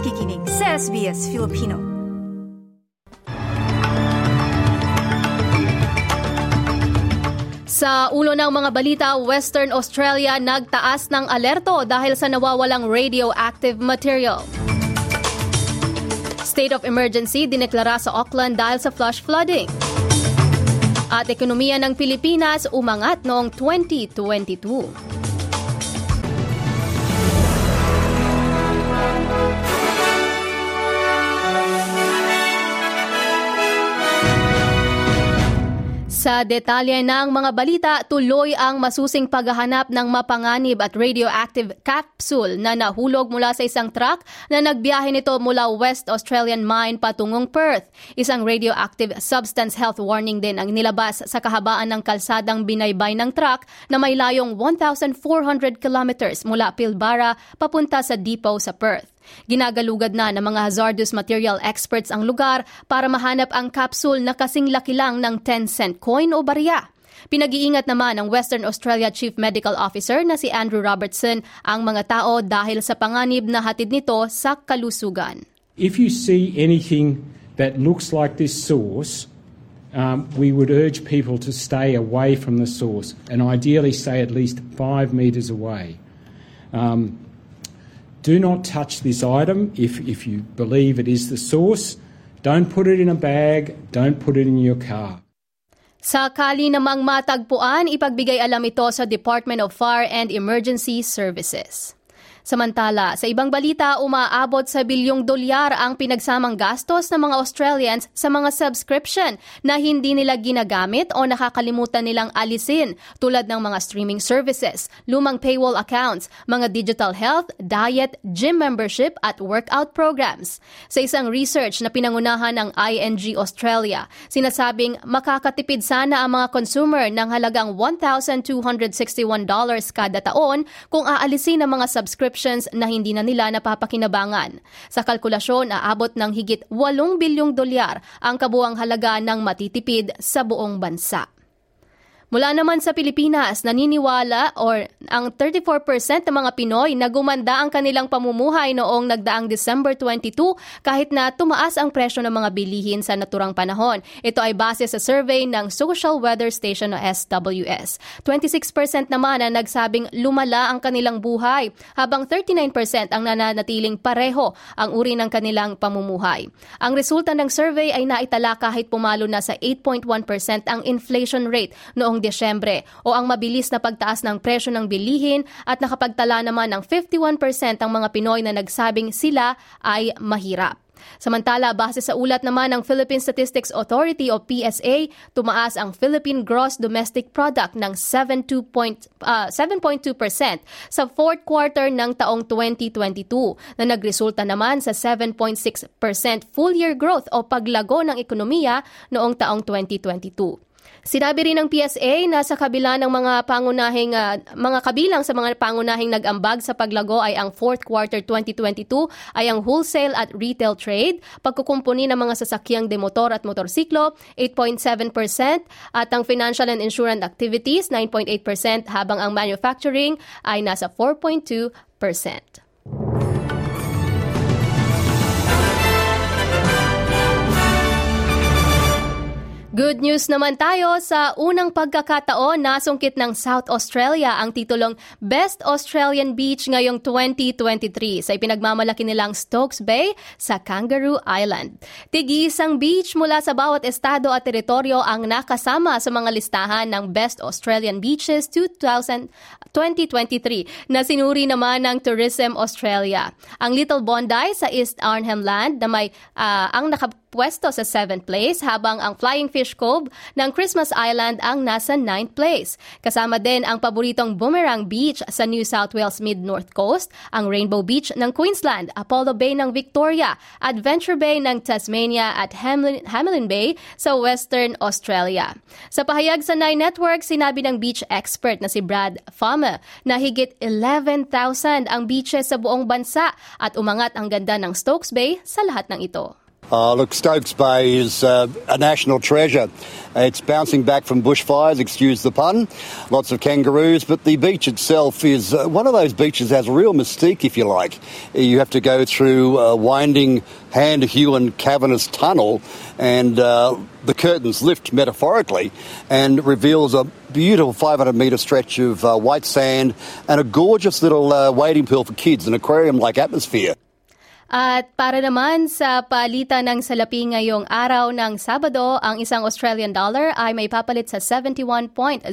nakikinig sa SBS Filipino. Sa ulo ng mga balita, Western Australia nagtaas ng alerto dahil sa nawawalang radioactive material. State of emergency dineklara sa Auckland dahil sa flash flooding. At ekonomiya ng Pilipinas umangat noong 2022. Sa detalye ng mga balita, tuloy ang masusing paghahanap ng mapanganib at radioactive capsule na nahulog mula sa isang truck na nagbiyahe nito mula West Australian mine patungong Perth. Isang radioactive substance health warning din ang nilabas sa kahabaan ng kalsadang binaybay ng truck na may layong 1,400 kilometers mula Pilbara papunta sa depot sa Perth. Ginagalugad na ng mga hazardous material experts ang lugar para mahanap ang capsule na kasing laki lang ng 10 cent coin o barya. Pinag-iingat naman ng Western Australia Chief Medical Officer na si Andrew Robertson ang mga tao dahil sa panganib na hatid nito sa kalusugan. If you see anything that looks like this source, um, we would urge people to stay away from the source and ideally stay at least five metres away. Um, Do not touch this item if, if you believe it is the source. Don't put it in a bag. Don't put it in your car. Sakali namang matagpuan, ipagbigay alam ito sa Department of Fire and Emergency Services. Samantala, sa ibang balita, umaabot sa bilyong dolyar ang pinagsamang gastos ng mga Australians sa mga subscription na hindi nila ginagamit o nakakalimutan nilang alisin tulad ng mga streaming services, lumang paywall accounts, mga digital health, diet, gym membership at workout programs. Sa isang research na pinangunahan ng ING Australia, sinasabing makakatipid sana ang mga consumer ng halagang $1,261 kada taon kung aalisin ang mga subscription subscriptions na hindi na nila napapakinabangan. Sa kalkulasyon, aabot ng higit 8 bilyong dolyar ang kabuang halaga ng matitipid sa buong bansa. Mula naman sa Pilipinas, naniniwala or ang 34% ng mga Pinoy na gumanda ang kanilang pamumuhay noong nagdaang December 22 kahit na tumaas ang presyo ng mga bilihin sa naturang panahon. Ito ay base sa survey ng Social Weather Station o SWS. 26% naman ang nagsabing lumala ang kanilang buhay, habang 39% ang nananatiling pareho ang uri ng kanilang pamumuhay. Ang resulta ng survey ay naitala kahit pumalo na sa 8.1% ang inflation rate noong noong Desyembre o ang mabilis na pagtaas ng presyo ng bilihin at nakapagtala naman ng 51% ang mga Pinoy na nagsabing sila ay mahirap. Samantala, base sa ulat naman ng Philippine Statistics Authority o PSA, tumaas ang Philippine Gross Domestic Product ng 7.2% uh, sa fourth quarter ng taong 2022 na nagresulta naman sa 7.6% full year growth o paglago ng ekonomiya noong taong 2022. Sinabi rin ng PSA na sa kabila ng mga pangunahing uh, mga kabilang sa mga pangunahing nag-ambag sa paglago ay ang fourth quarter 2022 ay ang wholesale at retail trade, pagkukumpuni ng mga sasakyang demotor at motorsiklo 8.7% at ang financial and insurance activities 9.8% habang ang manufacturing ay nasa 4.2%. Good news naman tayo sa unang pagkakataon nasungkit ng South Australia ang titulong Best Australian Beach ngayong 2023 sa ipinagmamalaki nilang Stokes Bay sa Kangaroo Island. Tigisang beach mula sa bawat estado at teritoryo ang nakasama sa mga listahan ng Best Australian Beaches 2000, 2023 na sinuri naman ng Tourism Australia. Ang Little Bondi sa East Arnhem Land na may uh, ang naka pwesto sa 7th place habang ang Flying Fish Cove ng Christmas Island ang nasa 9th place. Kasama din ang paboritong Boomerang Beach sa New South Wales Mid-North Coast, ang Rainbow Beach ng Queensland, Apollo Bay ng Victoria, Adventure Bay ng Tasmania at Hamlin, Hamelin Bay sa Western Australia. Sa pahayag sa Nine Network, sinabi ng beach expert na si Brad Farmer na higit 11,000 ang beaches sa buong bansa at umangat ang ganda ng Stokes Bay sa lahat ng ito. Uh, look, Stokes Bay is uh, a national treasure. It's bouncing back from bushfires, excuse the pun. Lots of kangaroos, but the beach itself is uh, one of those beaches that has a real mystique, if you like. You have to go through a winding, hand-hewn, cavernous tunnel, and uh, the curtains lift metaphorically and reveals a beautiful 500 metre stretch of uh, white sand and a gorgeous little uh, wading pool for kids, an aquarium-like atmosphere. At para naman sa palitan ng salapi ngayong araw ng Sabado, ang isang Australian dollar ay may papalit sa 71.07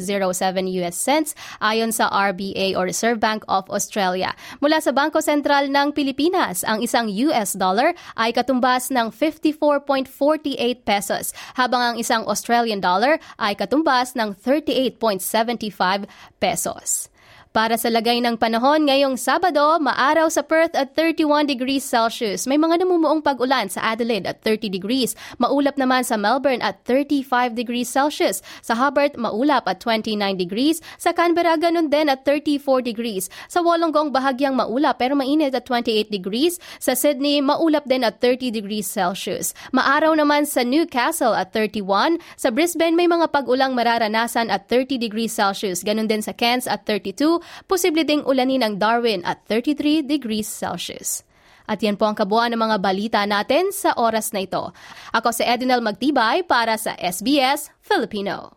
US cents ayon sa RBA o Reserve Bank of Australia. Mula sa Bangko Sentral ng Pilipinas, ang isang US dollar ay katumbas ng 54.48 pesos, habang ang isang Australian dollar ay katumbas ng 38.75 pesos. Para sa lagay ng panahon ngayong Sabado, maaraw sa Perth at 31 degrees Celsius. May mga namumuong pag-ulan sa Adelaide at 30 degrees. Maulap naman sa Melbourne at 35 degrees Celsius. Sa Hobart, maulap at 29 degrees. Sa Canberra, ganun din at 34 degrees. Sa Wollongong, bahagyang maulap pero mainit at 28 degrees. Sa Sydney, maulap din at 30 degrees Celsius. Maaraw naman sa Newcastle at 31. Sa Brisbane, may mga pag-ulang mararanasan at 30 degrees Celsius. Ganun din sa Cairns at 32 posible ding ulanin ang Darwin at 33 degrees Celsius. At yan po ang kabuuan ng mga balita natin sa oras na ito. Ako si Edinel Magtibay para sa SBS Filipino.